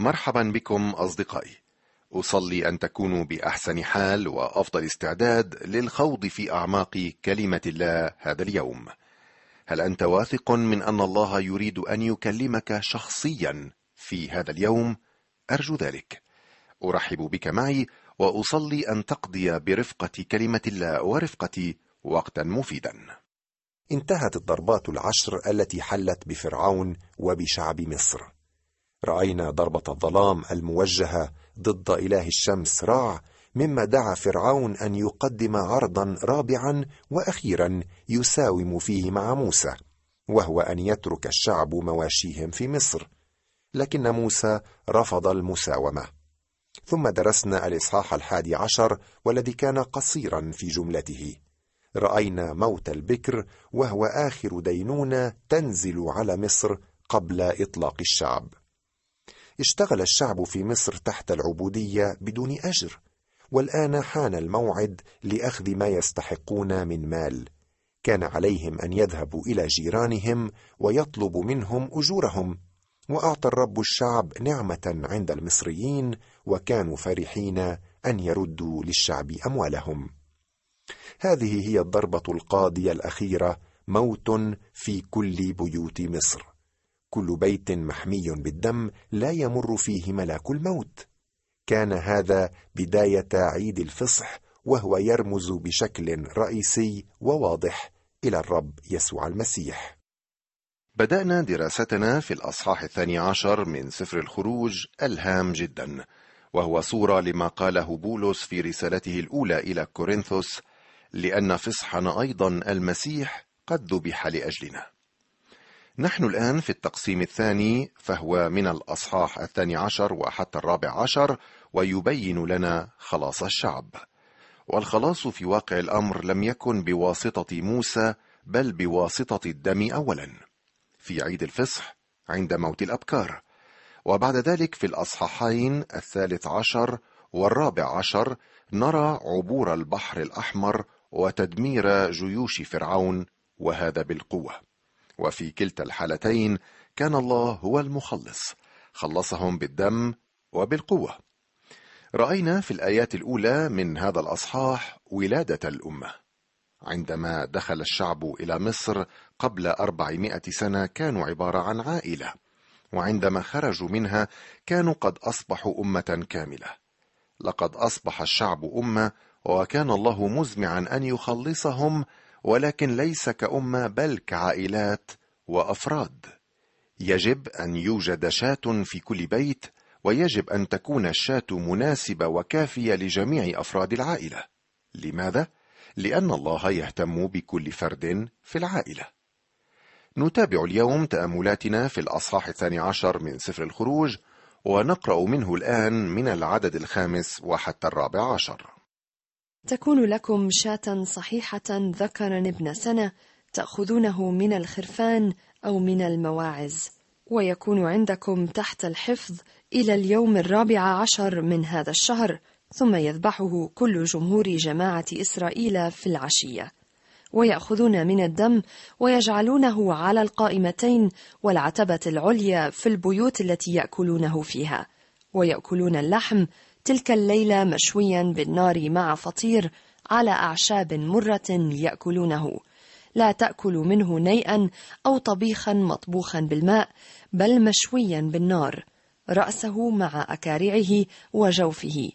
مرحبا بكم أصدقائي. أصلي أن تكونوا بأحسن حال وأفضل استعداد للخوض في أعماق كلمة الله هذا اليوم. هل أنت واثق من أن الله يريد أن يكلمك شخصيا في هذا اليوم؟ أرجو ذلك. أرحب بك معي وأصلي أن تقضي برفقة كلمة الله ورفقتي وقتا مفيدا. انتهت الضربات العشر التي حلت بفرعون وبشعب مصر. رأينا ضربة الظلام الموجهة ضد إله الشمس راع مما دعا فرعون أن يقدم عرضا رابعا وأخيرا يساوم فيه مع موسى وهو أن يترك الشعب مواشيهم في مصر. لكن موسى رفض المساومة. ثم درسنا الإصحاح الحادي عشر والذي كان قصيرا في جملته. رأينا موت البكر وهو آخر دينونة تنزل على مصر قبل إطلاق الشعب. اشتغل الشعب في مصر تحت العبودية بدون أجر والآن حان الموعد لأخذ ما يستحقون من مال. كان عليهم أن يذهبوا إلى جيرانهم ويطلبوا منهم أجورهم وأعطى الرب الشعب نعمة عند المصريين وكانوا فرحين أن يردوا للشعب أموالهم. هذه هي الضربة القاضية الأخيرة موت في كل بيوت مصر. كل بيت محمي بالدم لا يمر فيه ملاك الموت. كان هذا بداية عيد الفصح وهو يرمز بشكل رئيسي وواضح إلى الرب يسوع المسيح. بدأنا دراستنا في الأصحاح الثاني عشر من سفر الخروج الهام جدا وهو صورة لما قاله بولس في رسالته الأولى إلى كورنثوس لأن فصحنا أيضا المسيح قد ذبح لأجلنا. نحن الآن في التقسيم الثاني فهو من الأصحاح الثاني عشر وحتى الرابع عشر ويبين لنا خلاص الشعب. والخلاص في واقع الأمر لم يكن بواسطة موسى بل بواسطة الدم أولا. في عيد الفصح عند موت الأبكار. وبعد ذلك في الأصحاحين الثالث عشر والرابع عشر نرى عبور البحر الأحمر وتدمير جيوش فرعون وهذا بالقوة. وفي كلتا الحالتين كان الله هو المخلص. خلصهم بالدم وبالقوة. رأينا في الآيات الأولى من هذا الأصحاح ولادة الأمة. عندما دخل الشعب إلى مصر قبل أربعمائة سنة كانوا عبارة عن عائلة وعندما خرجوا منها كانوا قد أصبحوا أمة كاملة. لقد أصبح الشعب أمة وكان الله مزمعا أن يخلصهم ولكن ليس كأمة بل كعائلات وأفراد. يجب أن يوجد شاة في كل بيت ويجب أن تكون الشاة مناسبة وكافية لجميع أفراد العائلة. لماذا؟ لأن الله يهتم بكل فرد في العائلة. نتابع اليوم تأملاتنا في الأصحاح الثاني عشر من سفر الخروج ونقرأ منه الآن من العدد الخامس وحتى الرابع عشر. تكون لكم شاة صحيحة ذكرا ابن سنة تأخذونه من الخرفان أو من المواعز ويكون عندكم تحت الحفظ إلى اليوم الرابع عشر من هذا الشهر ثم يذبحه كل جمهور جماعة إسرائيل في العشية. ويأخذون من الدم ويجعلونه على القائمتين والعتبة العليا في البيوت التي يأكلونه فيها ويأكلون اللحم تلك الليلة مشويا بالنار مع فطير على أعشاب مرة يأكلونه. لا تأكل منه نيئا أو طبيخا مطبوخا بالماء بل مشويا بالنار رأسه مع أكارعه وجوفه.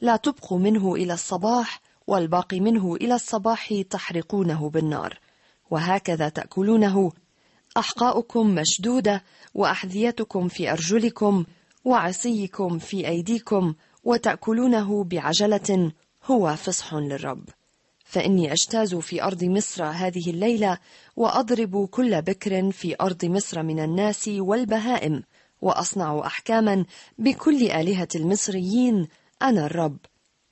لا تبقوا منه إلى الصباح والباقي منه إلى الصباح تحرقونه بالنار. وهكذا تأكلونه. أحقاؤكم مشدودة وأحذيتكم في أرجلكم وعصيكم في أيديكم وتأكلونه بعجلة هو فصح للرب. فإني أجتاز في أرض مصر هذه الليلة وأضرب كل بكر في أرض مصر من الناس والبهائم وأصنع أحكاما بكل آلهة المصريين أنا الرب.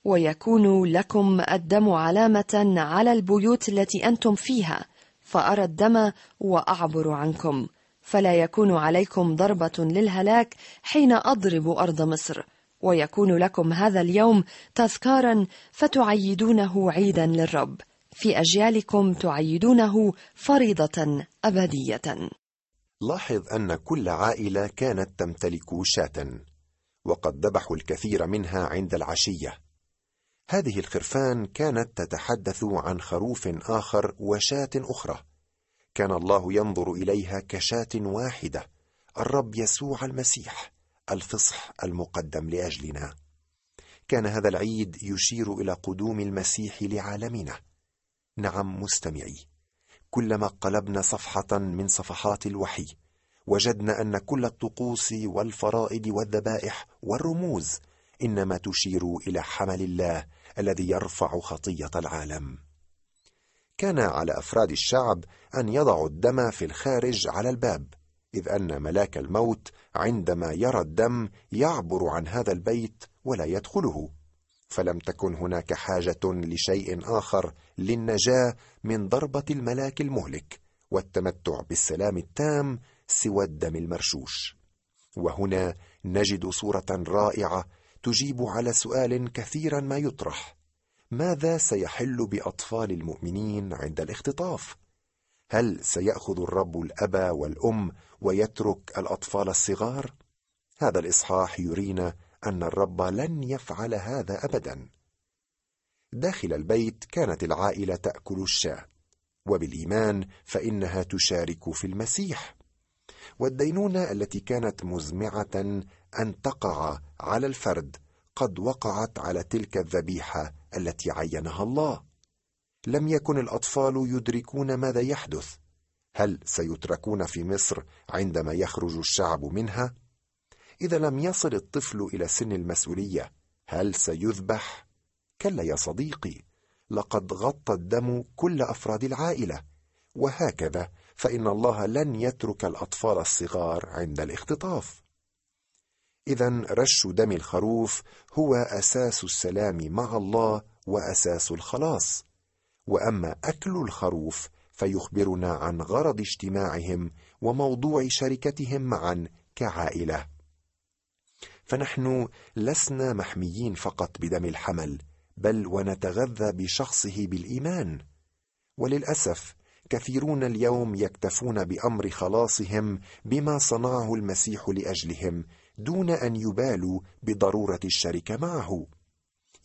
ويكون لكم الدم علامة على البيوت التي أنتم فيها فأرى الدم وأعبر عنكم. فلا يكون عليكم ضربة للهلاك حين أضرب أرض مصر. ويكون لكم هذا اليوم تذكارا فتعيدونه عيدا للرب. في أجيالكم تعيدونه فريضة أبدية. لاحظ أن كل عائلة كانت تمتلك شاه وقد ذبحوا الكثير منها عند العشية. هذه الخرفان كانت تتحدث عن خروف آخر وشاة أخرى. كان الله ينظر إليها كشاة واحدة الرب يسوع المسيح. الفصح المقدم لأجلنا. كان هذا العيد يشير إلى قدوم المسيح لعالمنا. نعم مستمعي كلما قلبنا صفحة من صفحات الوحي وجدنا أن كل الطقوس والفرائض والذبائح والرموز إنما تشير إلى حمل الله الذي يرفع خطية العالم. كان على أفراد الشعب أن يضعوا الدم في الخارج على الباب. إذ أن ملاك الموت عندما يرى الدم يعبر عن هذا البيت ولا يدخله. فلم تكن هناك حاجة لشيء آخر للنجاة من ضربة الملاك المهلك والتمتع بالسلام التام سوى الدم المرشوش. وهنا نجد صورة رائعة تجيب على سؤال كثيرا ما يطرح. ماذا سيحل بأطفال المؤمنين عند الاختطاف؟ هل سيأخذ الرب الأب والأم ويترك الأطفال الصغار؟ هذا الإصحاح يرينا أن الرب لن يفعل هذا ابدا. داخل البيت كانت العائلة تأكل الشاة وبالإيمان فإنها تشارك في المسيح. والدينونة التي كانت مزمعة أن تقع على الفرد قد وقعت على تلك الذبيحة التي عينها الله. لم يكن الأطفال يدركون ماذا يحدث. هل سيتركون في مصر عندما يخرج الشعب منها؟ إذا لم يصل الطفل إلى سن المسؤولية هل سيذبح؟ كلا يا صديقي لقد غطى الدم كل أفراد العائلة. وهكذا فإن الله لن يترك الأطفال الصغار عند الاختطاف. إذا رش دم الخروف هو أساس السلام مع الله وأساس الخلاص. وأما أكل الخروف فيخبرنا عن غرض اجتماعهم وموضوع شركتهم معا كعائلة. فنحن لسنا محميين فقط بدم الحمل بل ونتغذى بشخصه بالإيمان. وللأسف كثيرون اليوم يكتفون بأمر خلاصهم بما صنعه المسيح لأجلهم دون أن يبالوا بضرورة الشركة معه.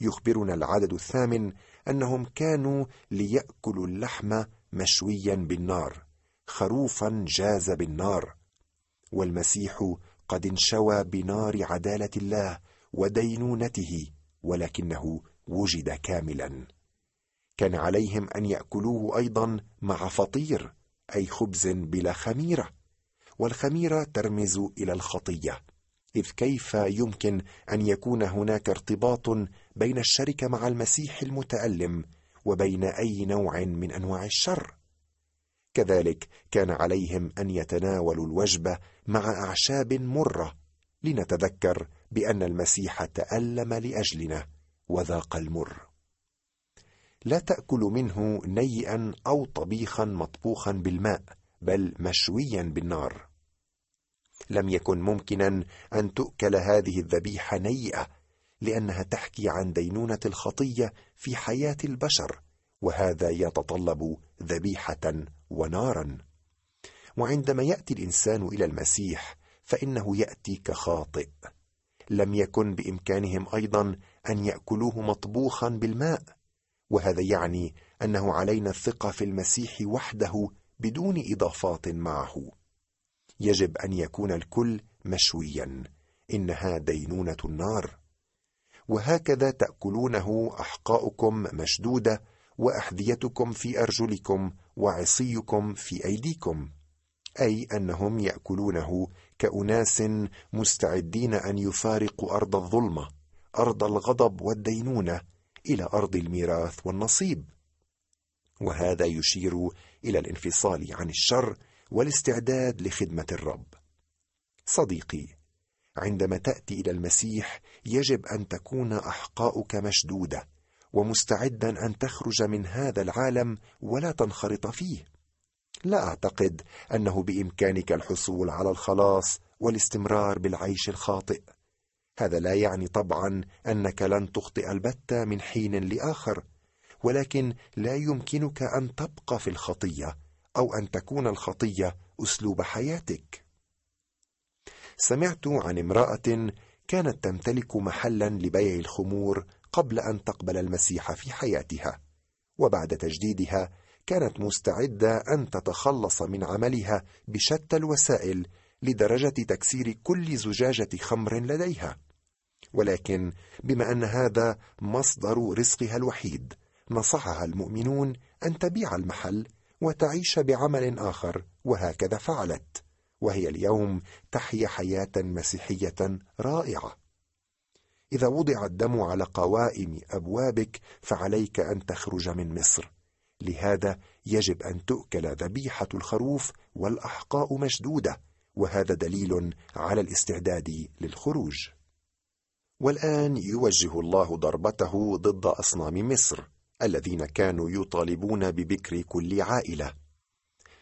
يخبرنا العدد الثامن أنهم كانوا ليأكلوا اللحم مشويا بالنار خروفا جاز بالنار. والمسيح قد انشوى بنار عدالة الله ودينونته ولكنه وجد كاملا. كان عليهم أن يأكلوه أيضا مع فطير أي خبز بلا خميرة. والخميرة ترمز إلى الخطية إذ كيف يمكن أن يكون هناك ارتباط بين الشركة مع المسيح المتألم وبين أي نوع من أنواع الشر. كذلك كان عليهم أن يتناولوا الوجبه مع أعشاب مرة لنتذكر بأن المسيح تألم لأجلنا وذاق المر. لا تأكل منه نيئا أو طبيخا مطبوخا بالماء بل مشويا بالنار. لم يكن ممكنا أن تؤكل هذه الذبيحة نيئة لأنها تحكي عن دينونة الخطية في حياة البشر وهذا يتطلب ذبيحة ونارا. وعندما يأتي الإنسان إلى المسيح فإنه يأتي كخاطئ. لم يكن بإمكانهم أيضا أن يأكلوه مطبوخا بالماء وهذا يعني أنه علينا الثقة في المسيح وحده بدون إضافات معه. يجب أن يكون الكل مشويا. إنها دينونة النار. وهكذا تأكلونه أحقاؤكم مشدودة وأحذيتكم في أرجلكم وعصيكم في أيديكم أي أنهم يأكلونه كأناس مستعدين أن يفارقوا أرض الظلمة أرض الغضب والدينونة إلى أرض الميراث والنصيب. وهذا يشير إلى الانفصال عن الشر والاستعداد لخدمة الرب. صديقي عندما تأتي إلى المسيح يجب أن تكون أحقاؤك مشدودة ومستعدا أن تخرج من هذا العالم ولا تنخرط فيه. لا أعتقد أنه بإمكانك الحصول على الخلاص والاستمرار بالعيش الخاطئ. هذا لا يعني طبعا أنك لن تخطئ البتة من حين لآخر ولكن لا يمكنك أن تبقى في الخطية أو أن تكون الخطية أسلوب حياتك. سمعت عن امرأة كانت تمتلك محلا لبيع الخمور قبل أن تقبل المسيح في حياتها وبعد تجديدها كانت مستعدة أن تتخلص من عملها بشتى الوسائل لدرجة تكسير كل زجاجة خمر لديها. ولكن بما أن هذا مصدر رزقها الوحيد نصحها المؤمنون أن تبيع المحل وتعيش بعمل آخر وهكذا فعلت. وهي اليوم تحيا حياة مسيحية رائعة. إذا وضع الدم على قوائم أبوابك فعليك أن تخرج من مصر. لهذا يجب أن تؤكل ذبيحة الخروف والأحقاء مشدودة وهذا دليل على الاستعداد للخروج. والآن يوجه الله ضربته ضد أصنام مصر الذين كانوا يطالبون ببكر كل عائلة.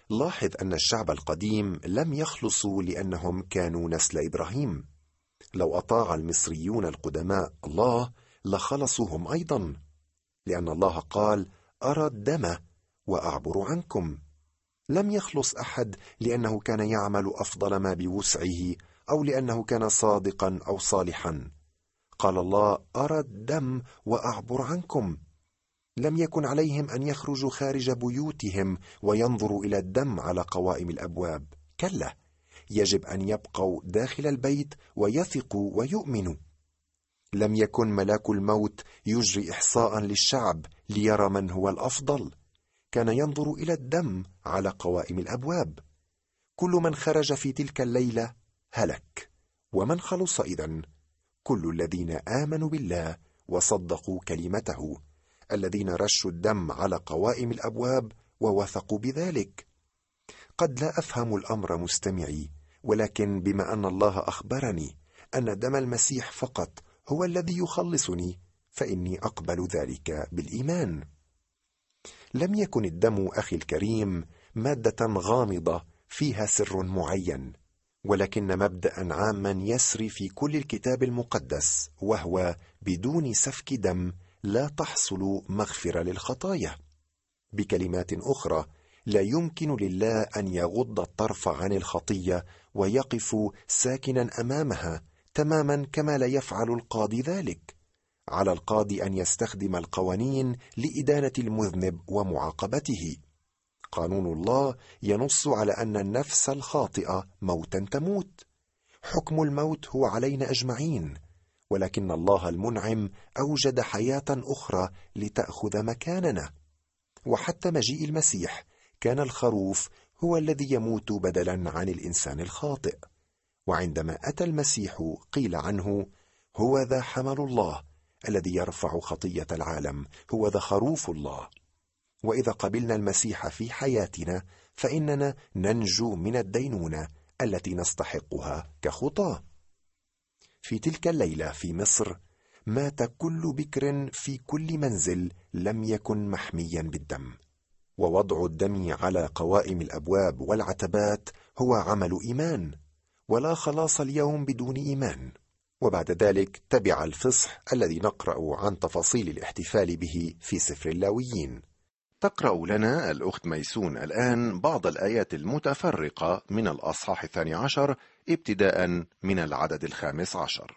لاحظ أن الشعب القديم لم يخلصوا لأنهم كانوا نسل إبراهيم. لو أطاع المصريون القدماء الله لخلصوا هم أيضا لأن الله قال أرى الدم وأعبر عنكم لم يخلص أحد لأنه كان يعمل أفضل ما بوسعه أو لأنه كان صادقا أو صالحا. قال الله أرى الدم وأعبر عنكم لم يكن عليهم أن يخرجوا خارج بيوتهم وينظروا إلى الدم على قوائم الأبواب. كلا يجب أن يبقوا داخل البيت ويثقوا ويؤمنوا. لم يكن ملاك الموت يجري إحصاء للشعب ليرى من هو الأفضل. كان ينظر إلى الدم على قوائم الأبواب. كل من خرج في تلك الليلة هلك ومن خلص اذا كل الذين آمنوا بالله وصدقوا كلمته. الذين رشوا الدم على قوائم الأبواب ووثقوا بذلك. قد لا أفهم الأمر مستمعي ولكن بما أن الله أخبرني أن دم المسيح فقط هو الذي يخلصني فإني أقبل ذلك بالإيمان. لم يكن الدم أخي الكريم مادة غامضة فيها سر معين ولكن مبدأ عاما يسري في كل الكتاب المقدس وهو بدون سفك دم لا تحصل مغفرة للخطايا. بكلمات أخرى لا يمكن لله أن يغض الطرف عن الخطية ويقف ساكنا أمامها تماما كما لا يفعل القاضي ذلك. على القاضي أن يستخدم القوانين لإدانة المذنب ومعاقبته. قانون الله ينص على أن النفس الخاطئة موتا تموت. حكم الموت هو علينا أجمعين. ولكن الله المنعم أوجد حياة أخرى لتأخذ مكاننا. وحتى مجيء المسيح كان الخروف هو الذي يموت بدلا عن الإنسان الخاطئ. وعندما أتى المسيح قيل عنه هو ذا حمل الله الذي يرفع خطية العالم هو ذا خروف الله. وإذا قبلنا المسيح في حياتنا فإننا ننجو من الدينونة التي نستحقها كخطاة. في تلك الليلة في مصر مات كل بكر في كل منزل لم يكن محميا بالدم. ووضع الدم على قوائم الأبواب والعتبات هو عمل إيمان ولا خلاص اليوم بدون إيمان. وبعد ذلك تبع الفصح الذي نقرأ عن تفاصيل الاحتفال به في سفر اللاويين. تقرأ لنا الأخت ميسون الآن بعض الآيات المتفرقة من الأصحاح الثاني عشر ابتداء من العدد الخامس عشر.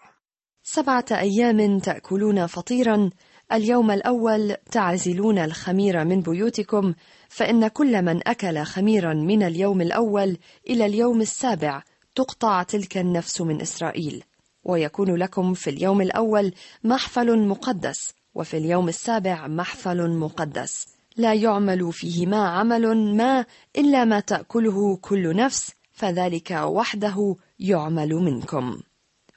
سبعة أيام تأكلون فطيرا اليوم الأول تعزلون الخمير من بيوتكم فإن كل من أكل خميرا من اليوم الأول إلى اليوم السابع تقطع تلك النفس من إسرائيل. ويكون لكم في اليوم الأول محفل مقدس وفي اليوم السابع محفل مقدس. لا يعمل فيهما عمل ما إلا ما تأكله كل نفس فذلك وحده يعمل منكم.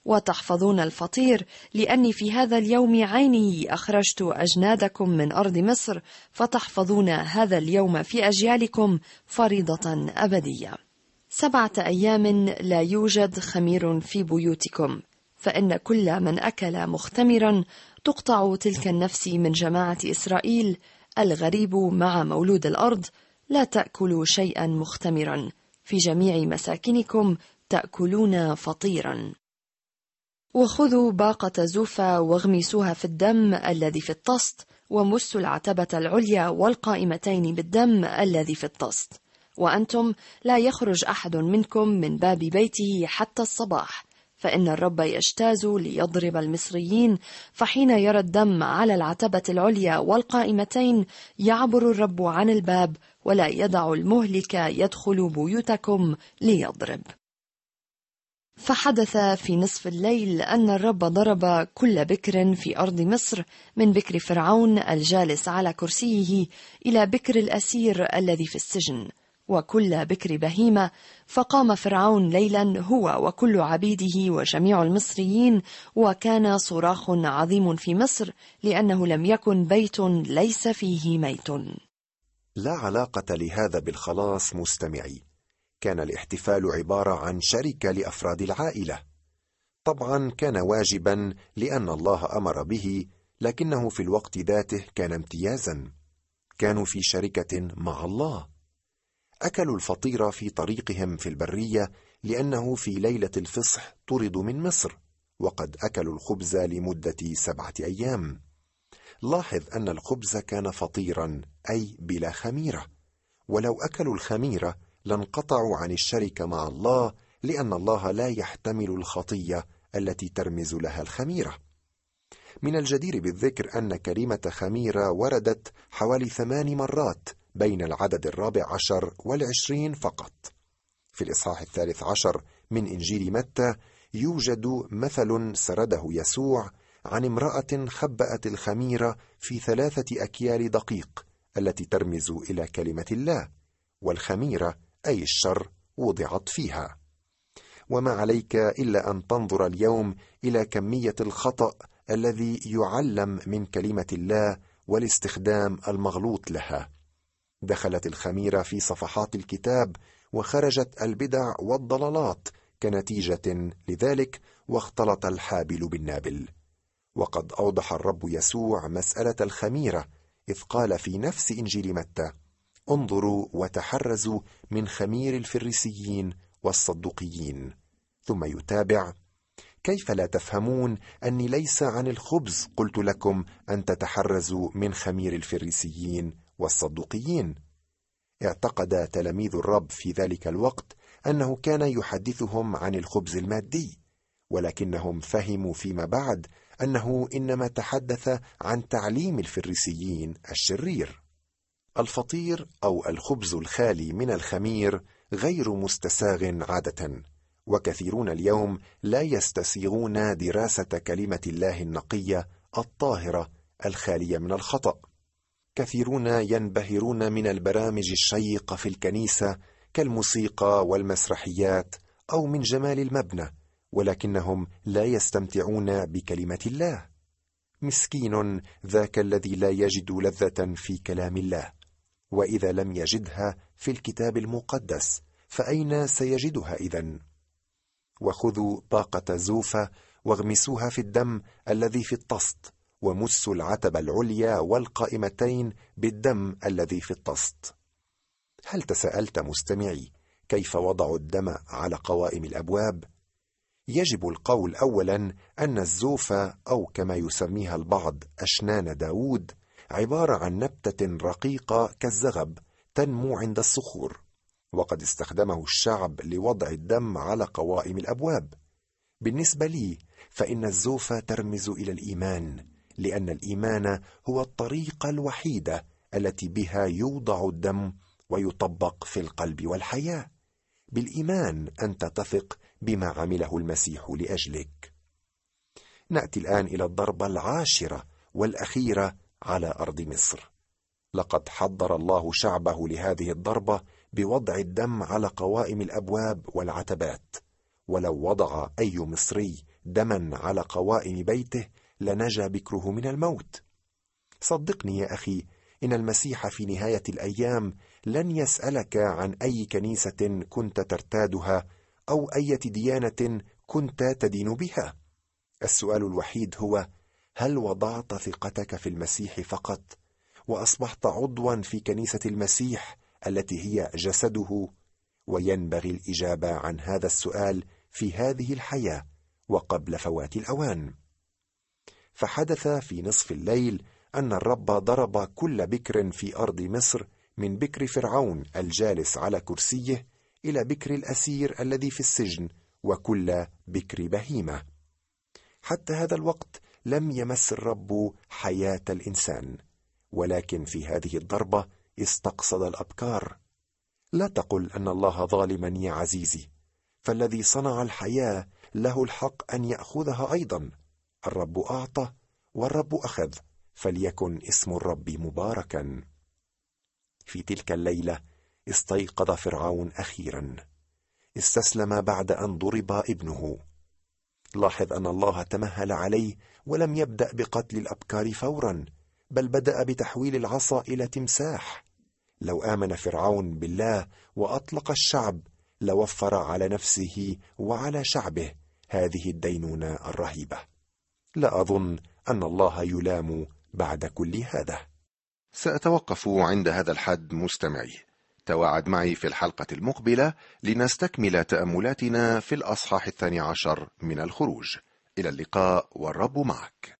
وتحفظون الفطير لأني في هذا اليوم عينه أخرجت أجنادكم من أرض مصر فتحفظون هذا اليوم في أجيالكم فريضة أبدية. سبعة أيام لا يوجد خمير في بيوتكم فإن كل من أكل مختمرا تقطع تلك النفس من جماعة إسرائيل الغريب مع مولود الأرض لا تاكلوا شيئا مختمرا. في جميع مساكنكم تأكلون فطيرا. وخذوا باقة زوفا واغمسوها في الدم الذي في الطست ومسوا العتبة العليا والقائمتين بالدم الذي في الطست. وأنتم لا يخرج أحد منكم من باب بيته حتى الصباح. فإن الرب يجتاز ليضرب المصريين فحين يرى الدم على العتبة العليا والقائمتين يعبر الرب عن الباب ولا يدع المهلك يدخل بيوتكم ليضرب. فحدث في نصف الليل أن الرب ضرب كل بكر في أرض مصر من بكر فرعون الجالس على كرسيه إلى بكر الأسير الذي في السجن. وكل بكر بهيمة فقام فرعون ليلا هو وكل عبيده وجميع المصريين وكان صراخ عظيم في مصر لأنه لم يكن بيت ليس فيه ميت. لا علاقة لهذا بالخلاص مستمعي. كان الاحتفال عبارة عن شركة لأفراد العائلة. طبعا كان واجبا لأن الله أمر به لكنه في الوقت ذاته كان امتيازا. كانوا في شركة مع الله. أكلوا الفطير في طريقهم في البرية لأنه في ليلة الفصح طردوا من مصر وقد أكلوا الخبز لمدة سبعة أيام. لاحظ أن الخبز كان فطيرا أي بلا خميرة. ولو أكلوا الخميرة لانقطعوا عن الشركة مع الله لأن الله لا يحتمل الخطية التي ترمز لها الخميرة. من الجدير بالذكر أن كلمه خميرة وردت حوالي ثمان مرات بين العدد الرابع عشر والعشرين فقط. في الإصحاح الثالث عشر من إنجيل متى يوجد مثل سرده يسوع عن امرأة خبأت الخميرة في ثلاثة أكيال دقيق التي ترمز إلى كلمة الله والخميرة أي الشر وضعت فيها. وما عليك إلا أن تنظر اليوم إلى كمية الخطأ الذي يعلم من كلمة الله والاستخدام المغلوط لها. دخلت الخميرة في صفحات الكتاب وخرجت البدع والضلالات كنتيجة لذلك واختلط الحابل بالنابل. وقد أوضح الرب يسوع مسألة الخميرة إذ قال في نفس إنجيل متى انظروا وتحرزوا من خمير الفريسيين والصدقيين ثم يتابع كيف لا تفهمون أني ليس عن الخبز؟ قلت لكم أن تتحرزوا من خمير الفريسيين والصدوقيين. اعتقد تلاميذ الرب في ذلك الوقت أنه كان يحدثهم عن الخبز المادي ولكنهم فهموا فيما بعد أنه إنما تحدث عن تعليم الفريسيين الشرير. الفطير أو الخبز الخالي من الخمير غير مستساغ عادة وكثيرون اليوم لا يستسيغون دراسة كلمة الله النقية الطاهرة الخالية من الخطأ. كثيرون ينبهرون من البرامج الشيقه في الكنيسة كالموسيقى والمسرحيات أو من جمال المبنى ولكنهم لا يستمتعون بكلمة الله. مسكين ذاك الذي لا يجد لذة في كلام الله وإذا لم يجدها في الكتاب المقدس فأين سيجدها إذا؟ وخذوا طاقة زوفة واغمسوها في الدم الذي في الطست. ومسوا العتب العليا والقائمتين بالدم الذي في الطست. هل تساءلت مستمعي كيف وضعوا الدم على قوائم الأبواب؟ يجب القول اولا أن الزوفة أو كما يسميها البعض أشنان داوود عبارة عن نبتة رقيقة كالزغب تنمو عند الصخور وقد استخدمه الشعب لوضع الدم على قوائم الأبواب. بالنسبة لي فإن الزوفة ترمز إلى الإيمان. لأن الإيمان هو الطريقة الوحيده التي بها يوضع الدم ويطبق في القلب والحياة. بالإيمان أنت تثق بما عمله المسيح لأجلك. نأتي الآن إلى الضربه العاشرة والأخيرة على أرض مصر. لقد حضر الله شعبه لهذه الضربة بوضع الدم على قوائم الأبواب والعتبات ولو وضع أي مصري دما على قوائم بيته لنجا بكره من الموت. صدقني يا أخي إن المسيح في نهاية الأيام لن يسألك عن أي كنيسة كنت ترتادها أو أي ديانة كنت تدين بها. السؤال الوحيد هو هل وضعت ثقتك في المسيح فقط؟ وأصبحت عضوا في كنيسة المسيح التي هي جسده؟ وينبغي الإجابة عن هذا السؤال في هذه الحياة وقبل فوات الأوان. فحدث في نصف الليل أن الرب ضرب كل بكر في أرض مصر من بكر فرعون الجالس على كرسيه إلى بكر الأسير الذي في السجن وكل بكر بهيمة. حتى هذا الوقت لم يمس الرب حياة الإنسان ولكن في هذه الضربة استقصد الأبكار. لا تقل أن الله ظالما يا عزيزي فالذي صنع الحياة له الحق أن يأخذها أيضا. الرب أعطى والرب أخذ فليكن اسم الرب مباركا. في تلك الليلة استيقظ فرعون أخيرا. استسلم بعد أن ضرب ابنه. لاحظ أن الله تمهل عليه ولم يبدأ بقتل الأبكار فورا بل بدأ بتحويل العصا إلى تمساح. لو آمن فرعون بالله وأطلق الشعب لوفر على نفسه وعلى شعبه هذه الدينونة الرهيبة. لا أظن أن الله يلام بعد كل هذا. سأتوقف عند هذا الحد مستمعي. تواعد معي في الحلقة المقبلة لنستكمل تأملاتنا في الأصحاح الثاني عشر من الخروج. إلى اللقاء والرب معك.